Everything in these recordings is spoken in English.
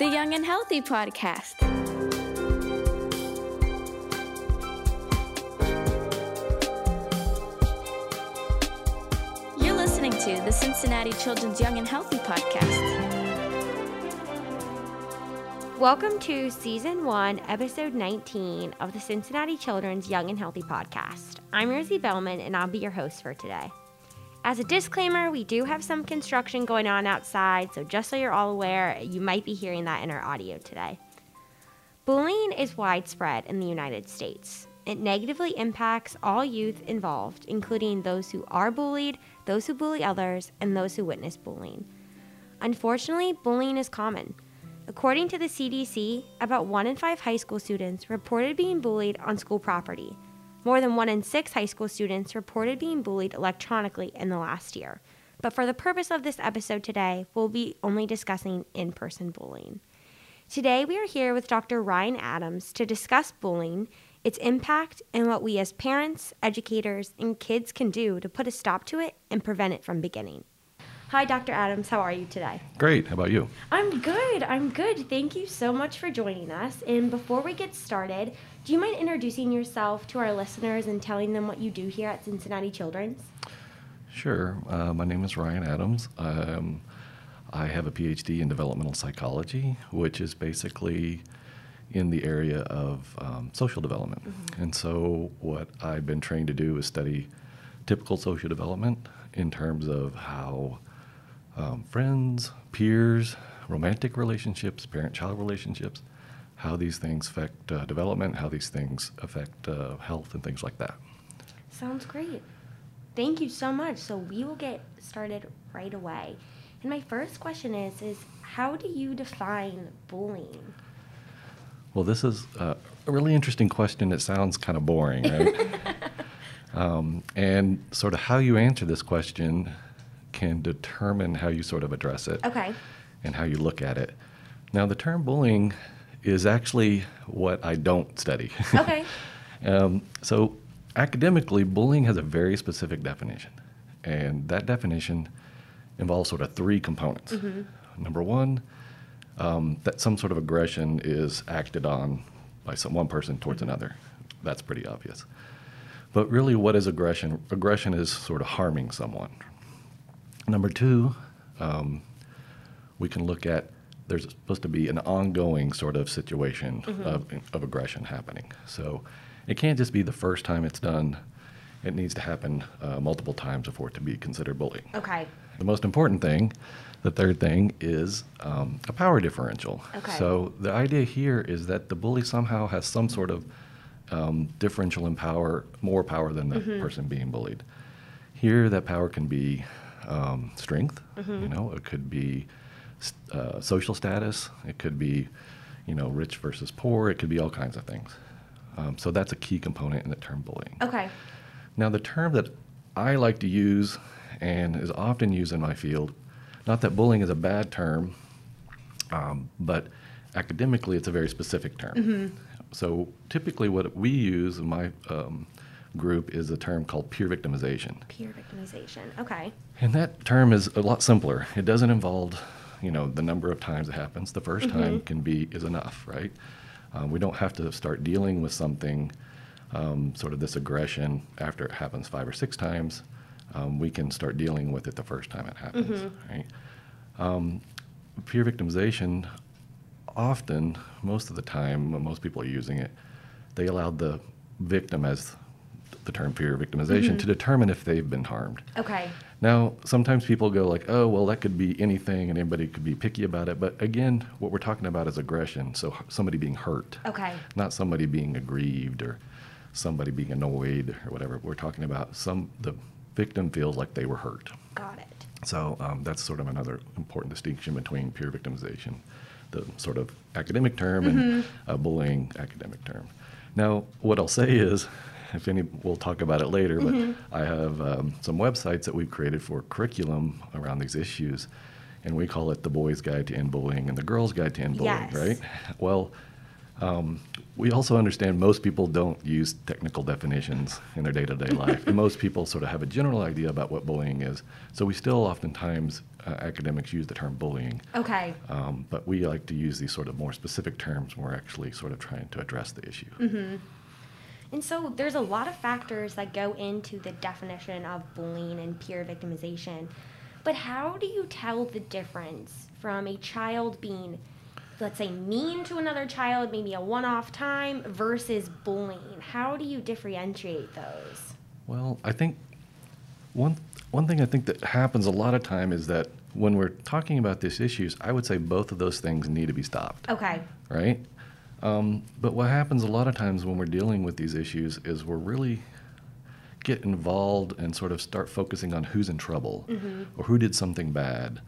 the Young and Healthy podcast. You're listening to the Cincinnati Children's Young and Healthy podcast. Welcome to Season 1, Episode 19 of the Cincinnati Children's Young and Healthy podcast. I'm Rosie Bellman, and I'll be your host for today. As a disclaimer, we do have some construction going on outside, so just so you're all aware, you might be hearing that in our audio today. Bullying is widespread in the United States. It negatively impacts all youth involved, including those who are bullied, those who bully others, and those who witness bullying. Unfortunately, bullying is common. According to the CDC, about one in five high school students reported being bullied on school property. More than one in six high school students reported being bullied electronically in the last year. But for the purpose of this episode today, we'll be only discussing in person bullying. Today, we are here with Dr. Ryan Adams to discuss bullying, its impact, and what we as parents, educators, and kids can do to put a stop to it and prevent it from beginning. Hi, Dr. Adams. How are you today? Great. How about you? I'm good. I'm good. Thank you so much for joining us. And before we get started, do you mind introducing yourself to our listeners and telling them what you do here at Cincinnati Children's? Sure. Uh, my name is Ryan Adams. Um, I have a PhD in developmental psychology, which is basically in the area of um, social development. Mm-hmm. And so, what I've been trained to do is study typical social development in terms of how um, friends, peers, romantic relationships, parent child relationships, how these things affect uh, development, how these things affect uh, health, and things like that. Sounds great. Thank you so much. So we will get started right away. And my first question is is how do you define bullying? Well, this is a really interesting question. It sounds kind of boring, right? um, and sort of how you answer this question can determine how you sort of address it. Okay. And how you look at it. Now, the term bullying is actually what I don't study. Okay. um, so, academically, bullying has a very specific definition. And that definition involves sort of three components. Mm-hmm. Number one, um, that some sort of aggression is acted on by some one person towards mm-hmm. another. That's pretty obvious. But really, what is aggression? Aggression is sort of harming someone. Number two, um, we can look at there's supposed to be an ongoing sort of situation mm-hmm. of, of aggression happening. So it can't just be the first time it's done. It needs to happen uh, multiple times before it to be considered bullying. Okay. The most important thing, the third thing, is um, a power differential. Okay. So the idea here is that the bully somehow has some sort of um, differential in power, more power than the mm-hmm. person being bullied. Here, that power can be um, strength. Mm-hmm. You know, it could be uh, social status. It could be, you know, rich versus poor. It could be all kinds of things. Um, so that's a key component in the term bullying. Okay. Now, the term that I like to use and is often used in my field, not that bullying is a bad term, um, but academically it's a very specific term. Mm-hmm. So typically, what we use in my um, group is a term called peer victimization. Peer victimization. Okay. And that term is a lot simpler. It doesn't involve you know the number of times it happens the 1st mm-hmm. time can be is enough right um, we don't have to start dealing with something um, sort of this aggression after it happens five or six times um, we can start dealing with it the first time it happens mm-hmm. right um, peer victimization often most of the time when most people are using it they allow the victim as the term peer victimization mm-hmm. to determine if they've been harmed okay now, sometimes people go like, "Oh, well, that could be anything, and anybody could be picky about it." But again, what we're talking about is aggression. So somebody being hurt, okay, not somebody being aggrieved or somebody being annoyed or whatever. We're talking about some the victim feels like they were hurt. Got it. So um, that's sort of another important distinction between peer victimization, the sort of academic term, mm-hmm. and a bullying academic term. Now, what I'll say is if any, we'll talk about it later. But mm-hmm. I have um, some websites that we've created for curriculum around these issues, and we call it the Boys Guide to End Bullying and the Girls Guide to End Bullying, yes. right? Well, Um, we also understand most people don't use technical definitions in their day-to-day life, and most people sort of have a general idea about what bullying is. So we still oftentimes uh, academics use the term bullying, Okay. um, but we like to use these sort of more specific terms when we're actually sort of trying to address the issue. Mm-hmm. And so there's a lot of factors that go into the definition of bullying and peer victimization. But how do you tell the difference from a child being, let's say, mean to another child, maybe a one off time, versus bullying? How do you differentiate those? Well, I think one one thing I think that happens a lot of time is that when we're talking about these issues, I would say both of those things need to be stopped, Okay. right? Um, but what happens a lot of times when we're dealing with these issues is we're really get involved and sort of start focusing on who's in trouble or who did something bad.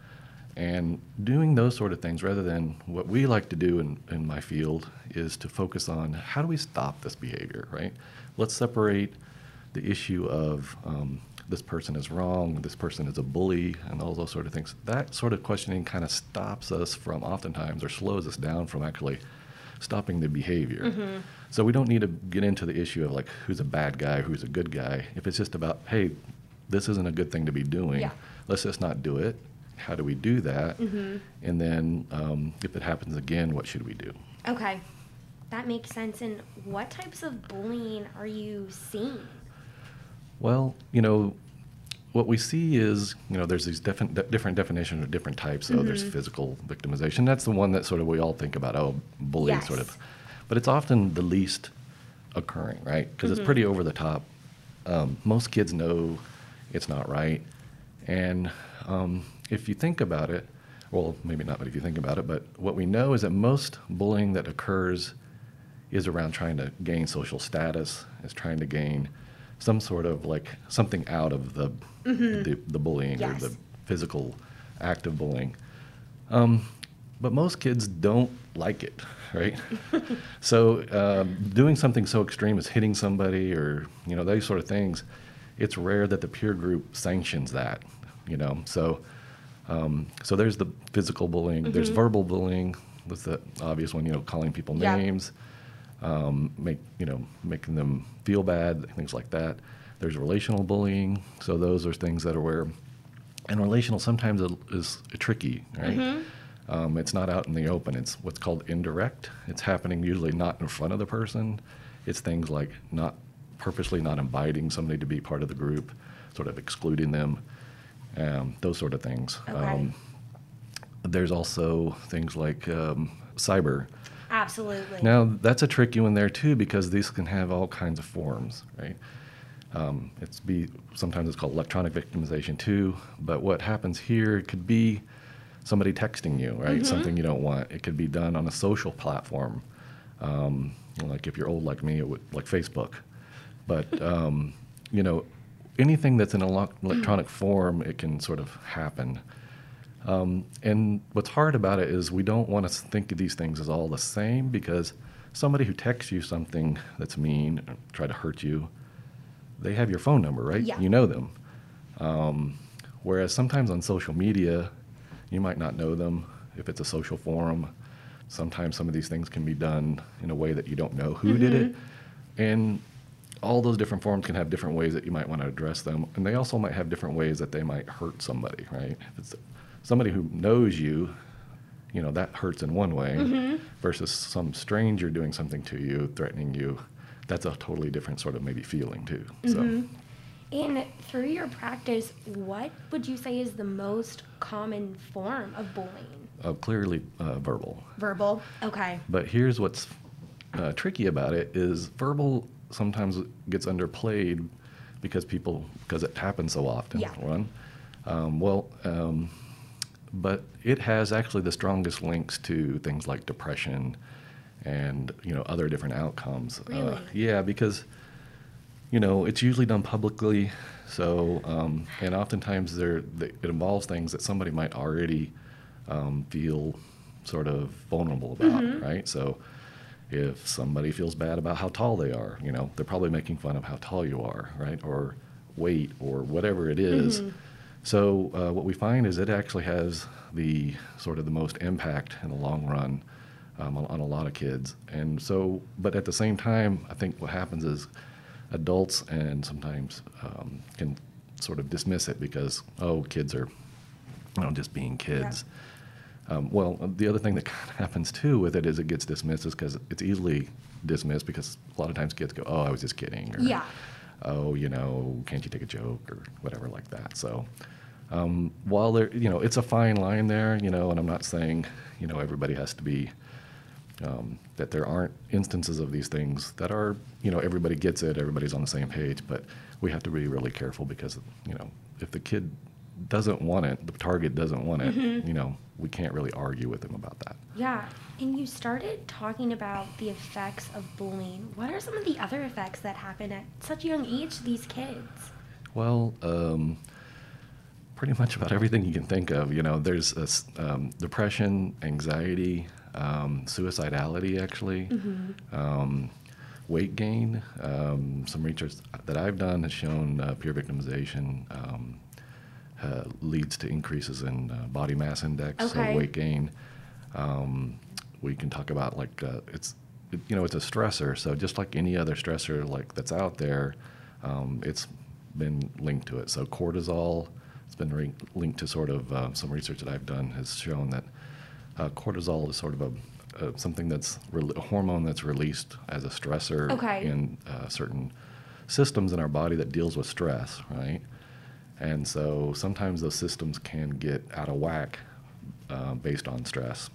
And doing those sort of things rather than what we like to do in, in my field is to focus on how do we stop this behavior right? Let's separate the issue of um, this person is wrong this person is a bully and all those sort of things. That sort of questioning kind of stops us from oftentimes or slows us down from actually stopping the behavior. So we don't need to get into the issue of like who's a bad guy, who's a good guy. If it's just about, hey, this isn't a good thing to be doing, Yeah. let's just not do it. How do we do that? Mm-hmm. And then um, if it happens again, what should we do? Okay. That makes sense. And what types of bullying are you seeing? Well, you know, what we see is, you know, there's these different de- different definitions of different types. So Mm-hmm. there's physical victimization. That's the one that sort of we all think about. Oh, bullying, sort of. But it's often the least occurring, right? Because Mm-hmm. it's pretty over the top. Um, most kids know it's not right, and um, if you think about it, well, maybe not, but if you think about it, but what we know is that most bullying that occurs is around trying to gain social status, is trying to gain some sort of like something out of the the, the bullying Mm-hmm. Yes. or the physical act of bullying. Um, but most kids don't like it, right? so um, doing something so extreme as hitting somebody or you know those sort of things, it's rare that the peer group sanctions that, you know. So um, so there's the physical bullying. There's verbal bullying. That's the obvious one, you know, calling people names, um, make you know, making them feel bad, things like that. There's relational bullying. So those are things that are where, and relational sometimes is tricky, right? Um, it's not out in the open. It's what's called indirect. It's happening usually not in front of the person. It's things like not purposely not inviting somebody to be part of the group, sort of excluding them, um, those sort of things. Okay. there's also things like um, cyber. Absolutely. Now that's a tricky one there too because these can have all kinds of forms, right? Um, it's be sometimes it's called electronic victimization too. But what happens here it could be somebody texting you, right? Something you don't want. It could be done on a social platform, um, like if you're old like me, it would like Facebook. But um, you know, anything that's in an elec- electronic form, it can sort of happen. Um, and what's hard about it is we don't want to think of these things as all the same because somebody who texts you something that's mean, or try to hurt you, they have your phone number, right? Yeah. You know them. Um, whereas sometimes on social media, you might not know them if it's a social forum. Sometimes some of these things can be done in a way that you don't know who did it. And all those different forms can have different ways that you might want to address them. And they also might have different ways that they might hurt somebody, right? If it's somebody who knows you, you know, that hurts in one way versus some stranger doing something to you, threatening you. That's a totally different sort of maybe feeling too. So. And through your practice, what would you say is the most common form of bullying? Uh, clearly uh, verbal. Verbal. Okay. But here's what's uh, tricky about it is verbal sometimes gets underplayed because people because it happens so often. Yeah. One, um, well, um, but it has actually the strongest links to things like depression and you know other different outcomes. Uh, yeah, because you know it's usually done publicly, so um, and oftentimes there they, it involves things that somebody might already um, feel sort of vulnerable about, Mm-hmm. right? So if somebody feels bad about how tall they are, you know, they're probably making fun of how tall you are, right? Or weight or whatever it is. Mm-hmm. So uh, what we find is it actually has the sort of the most impact in the long run um, on, on a lot of kids. And so, but at the same time, I think what happens is adults and sometimes um, can sort of dismiss it because oh, kids are you know just being kids. Um, well, the other thing that kind of happens too with it is it gets dismissed is because it's easily dismissed because a lot of times kids go, "Oh, I was just kidding," or Yeah. "Oh, you know, can't you take a joke?" or whatever like that. So, um, while there, you know, it's a fine line there, you know, and I'm not saying, you know, everybody has to be um, that there aren't instances of these things that are, you know, everybody gets it, everybody's on the same page, but we have to be really careful because, you know, if the kid doesn't want it, the target doesn't want it, you know, we can't really argue with them about that. Yeah. And you started talking about the effects of bullying. What are some of the other effects that happen at such a young age to these kids? Well, um, pretty much about everything you can think of. You know, there's a um, depression, anxiety, um, suicidality, actually, um, weight gain. Um, some research that I've done has shown uh, peer victimization um, uh, leads to increases in uh, body mass index, Okay. so weight gain. Um, we can talk about like uh, it's it, you know it's a stressor, so just like any other stressor like that's out there, um, it's been linked to it. So cortisol, it's been re- linked to sort of uh, some research that I've done has shown that uh, cortisol is sort of a uh, something that's re- a hormone that's released as a stressor Okay. in uh, certain systems in our body that deals with stress, right? And so sometimes those systems can get out of whack uh, based on stress,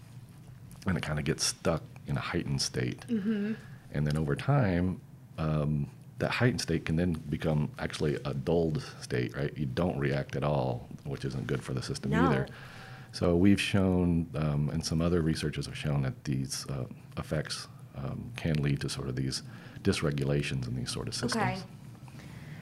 and it kind of gets stuck in a heightened state. And then over time, um, that heightened state can then become actually a dulled state, right? You don't react at all, which isn't good for the system No. either. So we've shown, um, and some other researchers have shown that these uh, effects um, can lead to sort of these dysregulations in these sort of systems. Okay.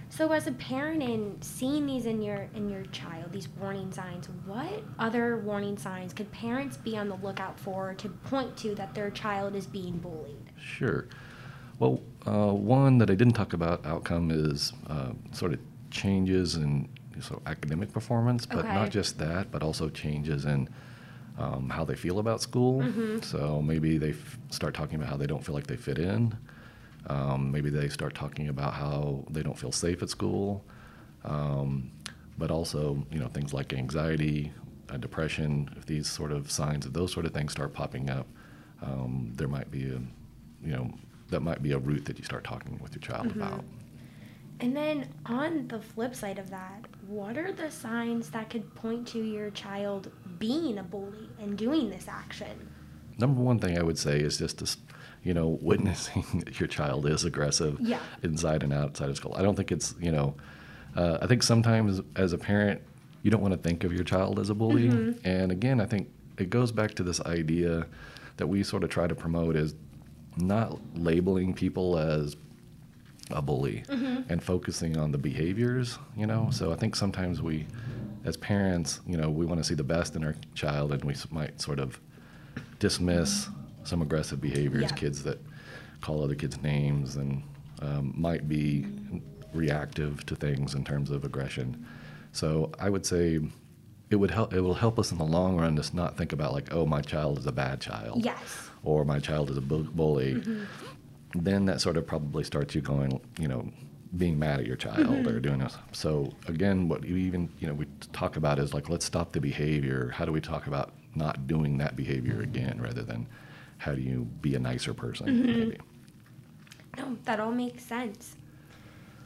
So as a parent and seeing these in your in your child, these warning signs, what other warning signs could parents be on the lookout for to point to that their child is being bullied? Sure. Well, uh, one that I didn't talk about outcome is uh, sort of changes in so academic performance, but Okay. not just that, but also changes in um, how they feel about school. So maybe they f- start talking about how they don't feel like they fit in. Um, maybe they start talking about how they don't feel safe at school. Um, but also, you know, things like anxiety, uh, depression. If these sort of signs of those sort of things start popping up, um, there might be a, you know, that might be a route that you start talking with your child about. And then on the flip side of that, what are the signs that could point to your child being a bully and doing this action? Number one thing I would say is just to, you know, witnessing that your child is aggressive Yeah. inside and outside of school. I don't think it's, you know, uh, I think sometimes as a parent, you don't want to think of your child as a bully. And again, I think it goes back to this idea that we sort of try to promote is not labeling people as a bully and focusing on the behaviors, you know. So I think sometimes we, as parents, you know, we want to see the best in our child, and we might sort of dismiss some aggressive behaviors, Yeah. kids that call other kids names and um, might be reactive to things in terms of aggression. So I would say it would help. It will help us in the long run to not think about like, oh, my child is a bad child Yes. or my child is a bu- bully, then that sort of probably starts you going, you know, being mad at your child mm-hmm. or doing this. So again, what you even, you know, we talk about is like, let's stop the behavior. How do we talk about not doing that behavior again rather than how do you be a nicer person? Mm-hmm. Maybe. No, that all makes sense.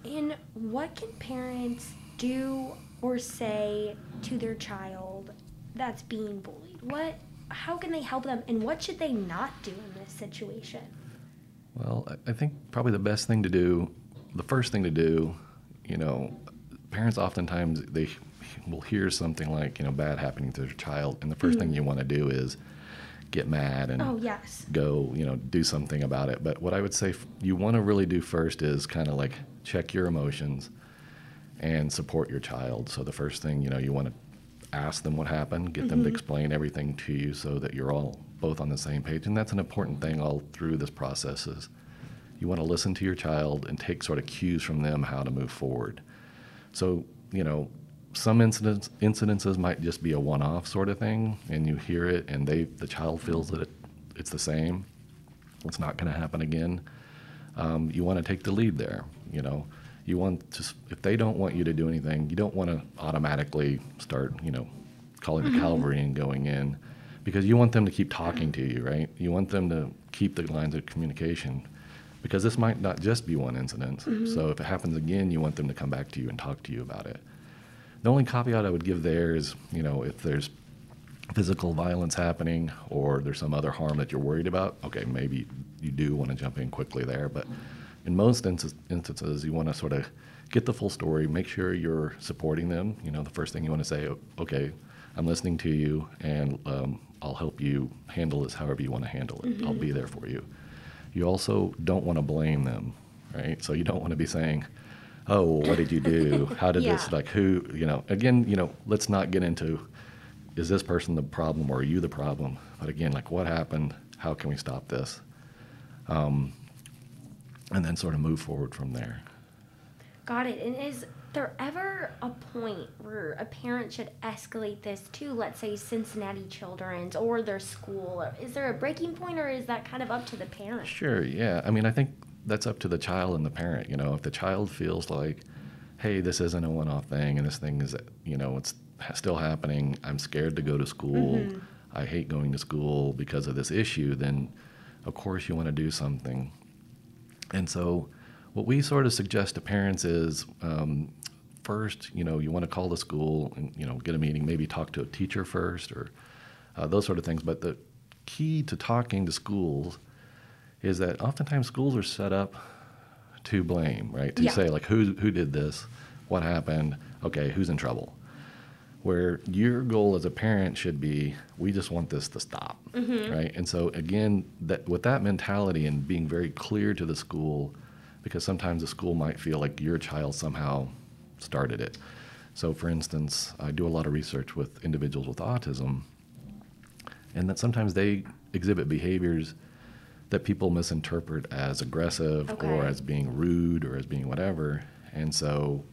And what can parents do or say to their child that's being bullied? What how can they help them and what should they not do in this situation? Well, I- think probably the best thing to do, the first thing to do, you know, parents oftentimes they will hear something like, you know, bad happening to their child, and the 1st thing mm-hmm. you want to do is get mad and Oh, yes. go, you know, do something about it. But what I would say you want to really do first is kind of like check your emotions and support your child. So the first thing, you know, you want to ask them what happened, get them to explain everything to you so that you're all both on the same page. And that's an important thing all through this process is you want to listen to your child and take sort of cues from them how to move forward. So, you know, some incidents incidences might just be a one-off sort of thing and you hear it and they the child feels that it it's the same. It's not going to happen again. Um, you want to take the lead there. You know, you want to. If they don't want you to do anything, you don't want to automatically start. You know, calling the mm-hmm. cavalry and going in, because you want them to keep talking to you, right? You want them to keep the lines of communication, because this might not just be one incident. Mm-hmm. So if it happens again, you want them to come back to you and talk to you about it. The only caveat I would give there is, you know, if there's physical violence happening or there's some other harm that you're worried about, okay, maybe you do want to jump in quickly there. But in most inst- instances, you want to sort of get the full story, make sure you're supporting them. You know, the first thing you want to say, okay, I'm listening to you and um, I'll help you handle this however you want to handle it. I'll be there for you. You also don't want to blame them, right? So you don't want to be saying, oh, well, what did you do? How did this, like, who, you know, again, you know, let's not get into is this person the problem or are you the problem? But again, like, what happened? How can we stop this? Um, and then sort of move forward from there. Got it. And is there ever a point where a parent should escalate this to, let's say, Cincinnati Children's or their school? Is there a breaking point, or is that kind of up to the parent? Sure, yeah. I mean, I think that's up to the child and the parent. You know, if the child feels like, hey, this isn't a one off thing and this thing is, you know, it's still happening, I'm scared to go to school, mm-hmm. I hate going to school because of this issue, then of course you want to do something. And so, what we sort of suggest to parents is um, first, you know, you want to call the school and, you know, get a meeting, maybe talk to a teacher first or uh, those sort of things. But the key to talking to schools is that oftentimes schools are set up to blame, right? To Yeah. say, like, who, who did this? What happened? Okay, who's in trouble? Where your goal as a parent should be, we just want this to stop, mm-hmm. right? And so again, that with that mentality and being very clear to the school, because sometimes the school might feel like your child somehow started it. So, for instance, I do a lot of research with individuals with autism, and that sometimes they exhibit behaviors that people misinterpret as aggressive Okay. or as being rude or as being whatever. And so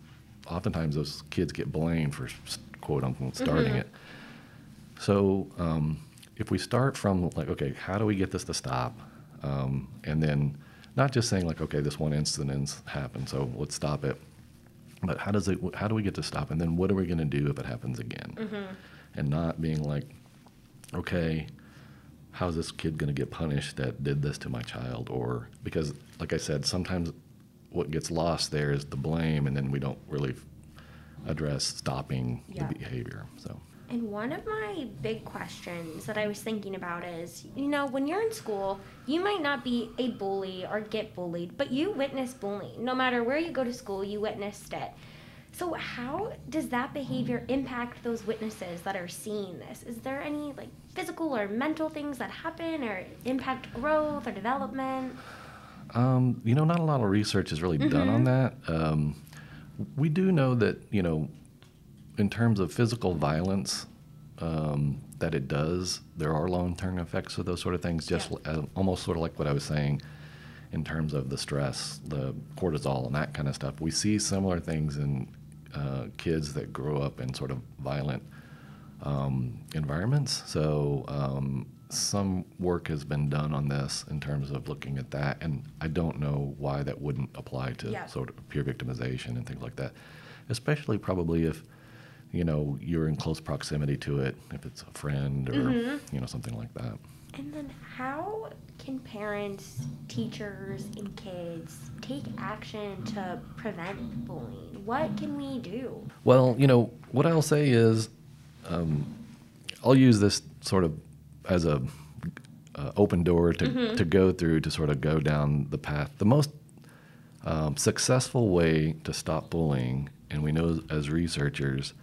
oftentimes those kids get blamed for quote unquote starting it. So um, if we start from like, okay, how do we get this to stop? Um, and then not just saying like, okay, this one incident happened, so let's stop it. But how does it? How do we get to stop? And then what are we going to do if it happens again? And not being like, okay, how's this kid going to get punished that did this to my child? Or because, like I said, sometimes what gets lost there is the blame, and then we don't really address stopping Yeah. the behavior. So. And one of my big questions that I was thinking about is, you know, when you're in school, you might not be a bully or get bullied, but you witness bullying. No matter where you go to school, you witnessed it. So how does that behavior impact those witnesses that are seeing this? Is there any like physical or mental things that happen or impact growth or development? Um, you know, not a lot of research is really done on that. Um, we do know that, you know, in terms of physical violence, um, that it does, there are long term effects of those sort of things, just Yeah. almost sort of like what I was saying in terms of the stress, the cortisol, and that kind of stuff. We see similar things in uh, kids that grow up in sort of violent um, environments. So um, some work has been done on this in terms of looking at that, and I don't know why that wouldn't apply to Yeah. sort of peer victimization and things like that. Especially probably if you know you're in close proximity to it, if it's a friend or you know something like that. And then how can parents, teachers, and kids take action to prevent bullying? What can we do? Well, you know, what I'll say is, um, I'll use this sort of as a uh, open door to, to go through to sort of go down the path. The most um, successful way to stop bullying, and we know as researchers,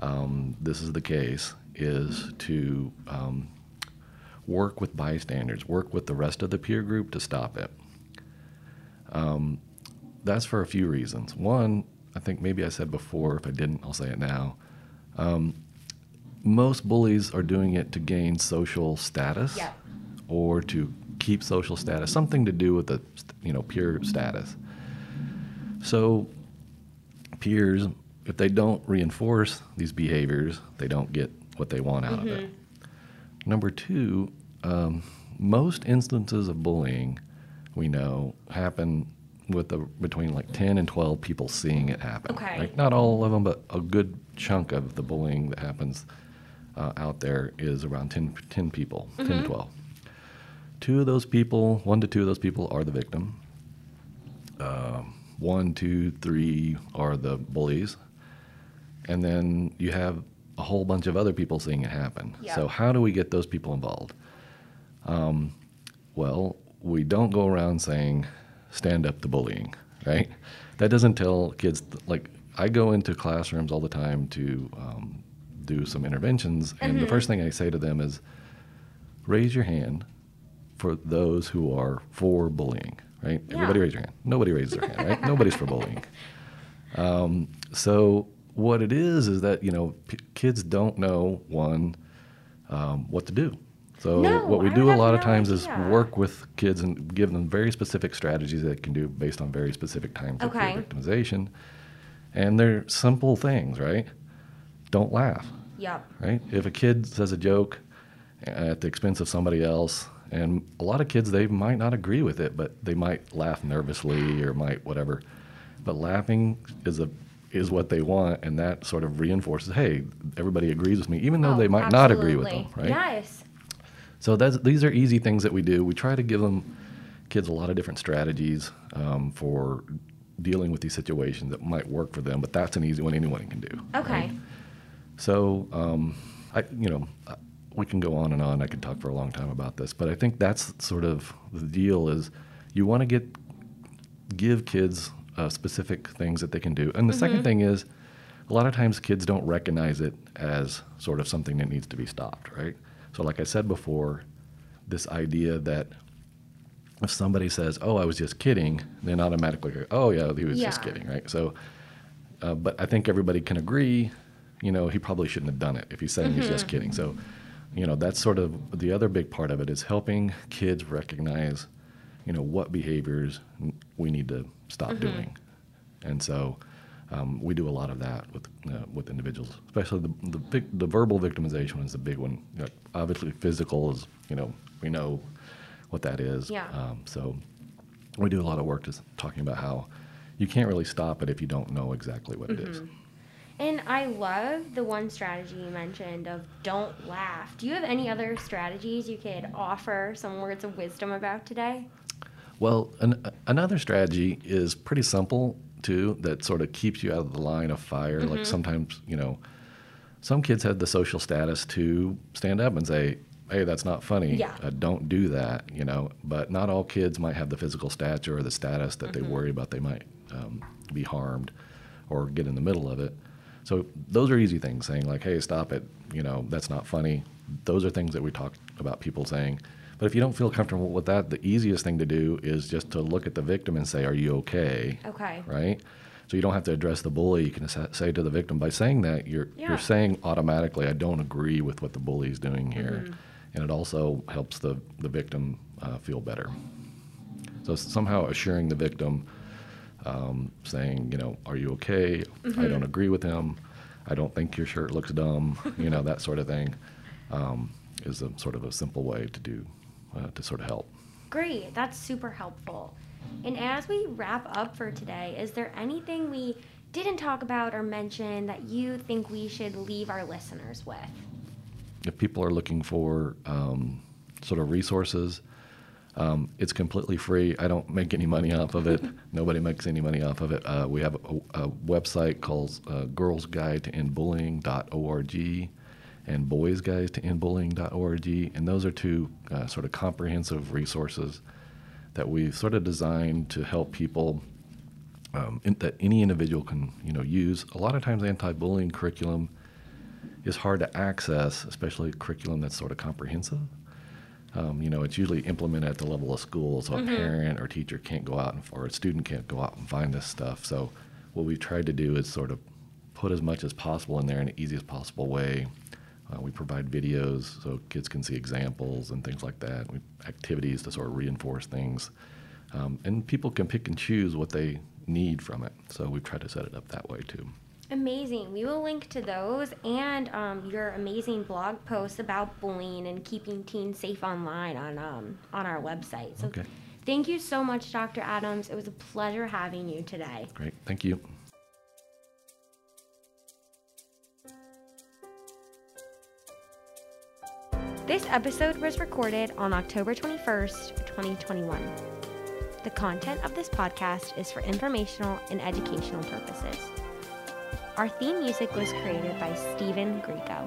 um, this is the case, is to um, work with bystanders, work with the rest of the peer group to stop it. Um, that's for a few reasons. One, I think maybe I said before, if I didn't, I'll say it now. Um, most bullies are doing it to gain social status Yeah. or to keep social status, something to do with the you know peer status. So peers, if they don't reinforce these behaviors, they don't get what they want out of it. Number two, um, most instances of bullying, we know, happen with the, between like 10 and 12 people seeing it happen. Okay. Like not all of them, but a good chunk of the bullying that happens uh, out there is around 10, 10 people, 10 to 12. Two of those people, one to two of those people are the victim. Um, one, two, three are the bullies. And then you have a whole bunch of other people seeing it happen. Yeah. So, how do we get those people involved? Um, well, we don't go around saying, stand up to bullying, right? That doesn't tell kids, like, I go into classrooms all the time to um, do some interventions, and the first thing I say to them is, raise your hand for those who are for bullying, right? Yeah. Everybody raise your hand. Nobody raises their hand, right? Nobody's for bullying. Um, so what it is is that you know p- kids don't know one um, what to do. So No, what we I do a lot of no times is work with kids and give them very specific strategies that they can do based on very specific times of Okay. peer victimization, and they're simple things, right? Don't laugh Yep. right? If a kid says a joke at the expense of somebody else, and a lot of kids they might not agree with it, but they might laugh nervously or might whatever. But laughing is a is what they want, and that sort of reinforces, hey, everybody agrees with me, even though Oh, they might not agree with them, right? Yes. So that's, these are easy things that we do. We try to give them kids a lot of different strategies um, for dealing with these situations that might work for them, but that's an easy one anyone can do. Okay. right? So, um, I, you know, uh, we can go on and on. I could talk for a long time about this, but I think that's sort of the deal. Is you want to get give kids uh, specific things that they can do, and the second thing is, a lot of times kids don't recognize it as sort of something that needs to be stopped, right? So, like I said before, this idea that if somebody says, "Oh, I was just kidding," then automatically, go, "Oh, yeah, he was just kidding," right? So, uh, but I think everybody can agree, you know, he probably shouldn't have done it if he's saying he's just kidding. So, you know, that's sort of the other big part of it is helping kids recognize, you know, what behaviors we need to stop doing. And so, um, we do a lot of that with uh, with individuals, especially the the, vic- the verbal victimization is the big one. You know, obviously, physical is you know we know what that is. Yeah. Um, so we do a lot of work just talking about how you can't really stop it if you don't know exactly what it is. And I love the one strategy you mentioned of don't laugh. Do you have any other strategies you could offer some words of wisdom about today? Well, an, another strategy is pretty simple too. That sort of keeps you out of the line of fire. Mm-hmm. Like sometimes, you know, some kids have the social status to stand up and say, "Hey, that's not funny. Yeah. Uh, don't do that." You know, but not all kids might have the physical stature or the status that Mm-hmm. they worry about they might um, be harmed or get in the middle of it. So those are easy things. Saying like, "Hey, stop it. You know, that's not funny." Those are things that we talk about people saying. But if you don't feel comfortable with that, the easiest thing to do is just to look at the victim and say, "Are you okay?" Okay. right? So you don't have to address the bully. You can sa- say to the victim by saying that you're Yeah. you're saying automatically, "I don't agree with what the bully is doing here," Mm-hmm. and it also helps the the victim uh, feel better. So somehow assuring the victim, um, saying, you know, "Are you okay? Mm-hmm. I don't agree with him. I don't think your shirt looks dumb." you know, that sort of thing um, is a sort of a simple way to do uh, to sort of help. Great. That's super helpful. And as we wrap up for today, is there anything we didn't talk about or mention that you think we should leave our listeners with? if people are looking for um, sort of resources, um, it's completely free. I don't make any money off of it. Nobody makes any money off of it. Uh, we have a, a website called uh, Girls Guide to End Bullying.org and Boys Guide to End Bullying.org, and those are two uh, sort of comprehensive resources that we've sort of designed to help people um, in, that any individual can you know use. A lot of times, anti-bullying curriculum is hard to access, especially curriculum that's sort of comprehensive. Um, you know, it's usually implemented at the level of school, so a parent or teacher can't go out and, or a student can't go out and find this stuff. So, what we've tried to do is sort of put as much as possible in there in the easiest possible way. Uh, we provide videos so kids can see examples and things like that. We activities to sort of reinforce things, um, and people can pick and choose what they need from it. So we've tried to set it up that way too. Amazing. We will link to those and um, your amazing blog posts about bullying and keeping teens safe online on um, on our website. So Okay. thank you so much, Dr. Adams. It was a pleasure having you today. Great. Thank you. This episode was recorded on October 21st, 2021. The content of this podcast is for informational and educational purposes. Our theme music was created by Stephen Greco.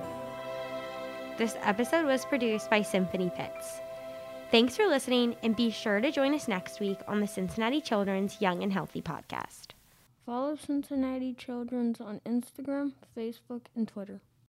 This episode was produced by Symphony Pits. Thanks for listening, and be sure to join us next week on the Cincinnati Children's Young and Healthy podcast. Follow Cincinnati Children's on Instagram, Facebook, and Twitter.